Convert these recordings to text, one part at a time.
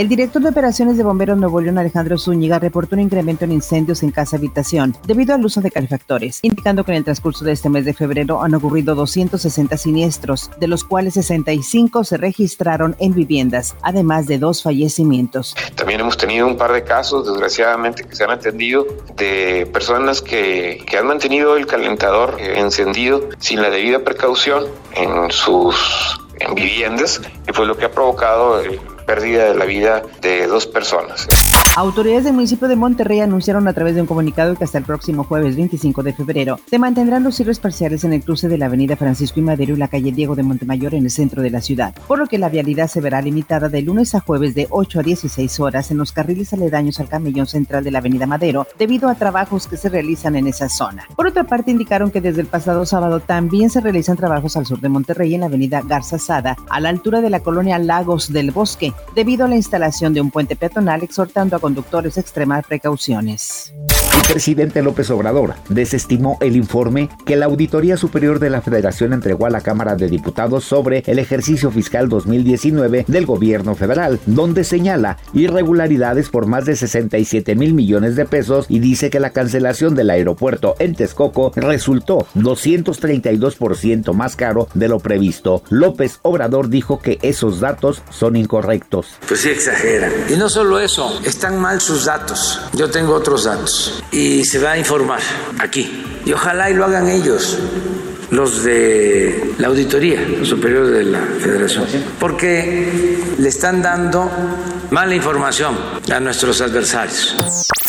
El director de operaciones de Bomberos Nuevo León, Alejandro Zúñiga, reportó un incremento en incendios en casa habitación debido al uso de calefactores, indicando que en el transcurso de este mes de febrero han ocurrido 260 siniestros, de los cuales 65 se registraron en viviendas, además de dos fallecimientos. También hemos tenido un par de casos, desgraciadamente, que se han atendido de personas que, han mantenido el calentador encendido sin la debida precaución en sus en viviendas y fue lo que ha provocado el pérdida de la vida de dos personas. Autoridades del municipio de Monterrey anunciaron a través de un comunicado que hasta el próximo jueves 25 de febrero se mantendrán los cierres parciales en el cruce de la avenida Francisco y Madero y la calle Diego de Montemayor en el centro de la ciudad, por lo que la vialidad se verá limitada de lunes a jueves de 8 a 16 horas en los carriles aledaños al camellón central de la avenida Madero debido a trabajos que se realizan en esa zona. Por otra parte, indicaron que desde el pasado sábado también se realizan trabajos al sur de Monterrey en la avenida Garza Sada, a la altura de la colonia Lagos del Bosque, debido a la instalación de un puente peatonal, exhortando a conductores a extremar precauciones. El presidente López Obrador desestimó el informe que la Auditoría Superior de la Federación entregó a la Cámara de Diputados sobre el ejercicio fiscal 2019 del gobierno federal, donde señala irregularidades por más de 67 mil millones de pesos y dice que la cancelación del aeropuerto en Texcoco resultó 232% más caro de lo previsto. López Obrador dijo que esos datos son incorrectos. Pues sí exageran. Y no solo eso, están mal sus datos. Yo tengo otros datos y se va a informar aquí. Y ojalá y lo hagan ellos, los de la Auditoría Superior de la Federación, porque le están dando mala información a nuestros adversarios.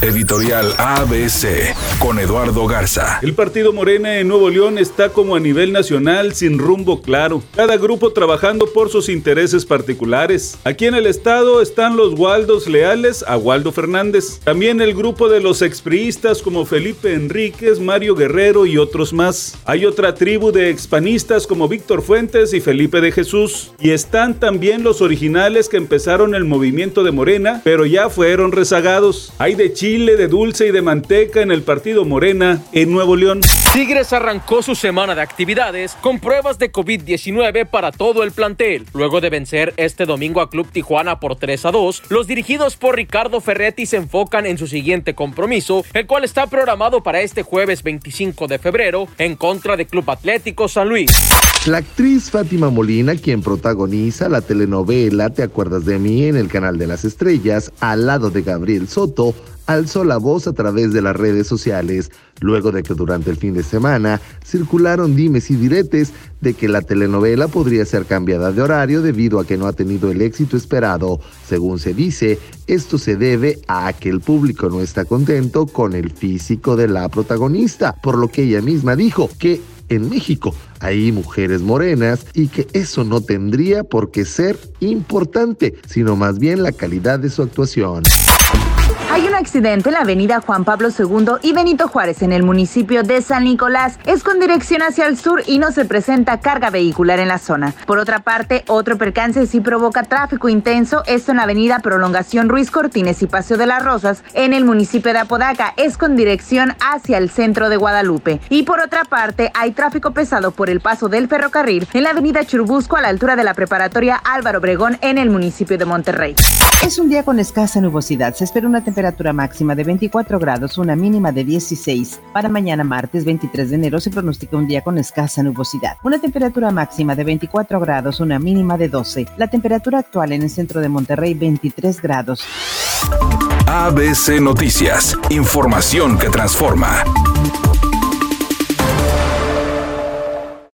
Editorial ABC con Eduardo Garza. El partido Morena en Nuevo León está como a nivel nacional sin rumbo claro. Cada grupo trabajando por sus intereses particulares. Aquí en el estado están los Waldos leales a Waldo Fernández. También el grupo de los expriistas como Felipe Enríquez, Mario Guerrero y otros más. Hay otra tribu de expanistas como Víctor Fuentes y Felipe de Jesús. Y están también los originales que empezaron el movimiento de Morena, pero ya fueron rezagados. Hay de chile, de dulce y de manteca en el partido Morena en Nuevo León. Tigres arrancó su semana de actividades con pruebas de COVID-19 para todo el plantel. Luego de vencer este domingo a Club Tijuana por 3 a 2, los dirigidos por Ricardo Ferretti se enfocan en su siguiente compromiso, el cual está programado para este jueves 25 de febrero en contra de Club Atlético San Luis. La actriz Fátima Molina, quien protagoniza la telenovela Te acuerdas de mí en el canal de las estrellas, al lado de Gabriel Soto, alzó la voz a través de las redes sociales, luego de que durante el fin de semana circularon dimes y diretes de que la telenovela podría ser cambiada de horario debido a que no ha tenido el éxito esperado. Según se dice, esto se debe a que el público no está contento con el físico de la protagonista, por lo que ella misma dijo que en México hay mujeres morenas y que eso no tendría por qué ser importante, sino más bien la calidad de su actuación. Hay un accidente en la avenida Juan Pablo II y Benito Juárez en el municipio de San Nicolás. Es con dirección hacia el sur y no se presenta carga vehicular en la zona. Por otra parte, otro percance sí provoca tráfico intenso. Esto en la avenida Prolongación Ruiz Cortines y Paseo de las Rosas en el municipio de Apodaca. Es con dirección hacia el centro de Guadalupe. Y por otra parte, hay tráfico pesado por el paso del ferrocarril en la avenida Churubusco a la altura de la preparatoria Álvaro Obregón en el municipio de Monterrey. Es un día con escasa nubosidad. Se espera una temperatura máxima de 24 grados, una mínima de 16. Para mañana martes 23 de enero se pronostica un día con escasa nubosidad. Una temperatura máxima de 24 grados, una mínima de 12. La temperatura actual en el centro de Monterrey 23 grados. ABC Noticias. Información que transforma.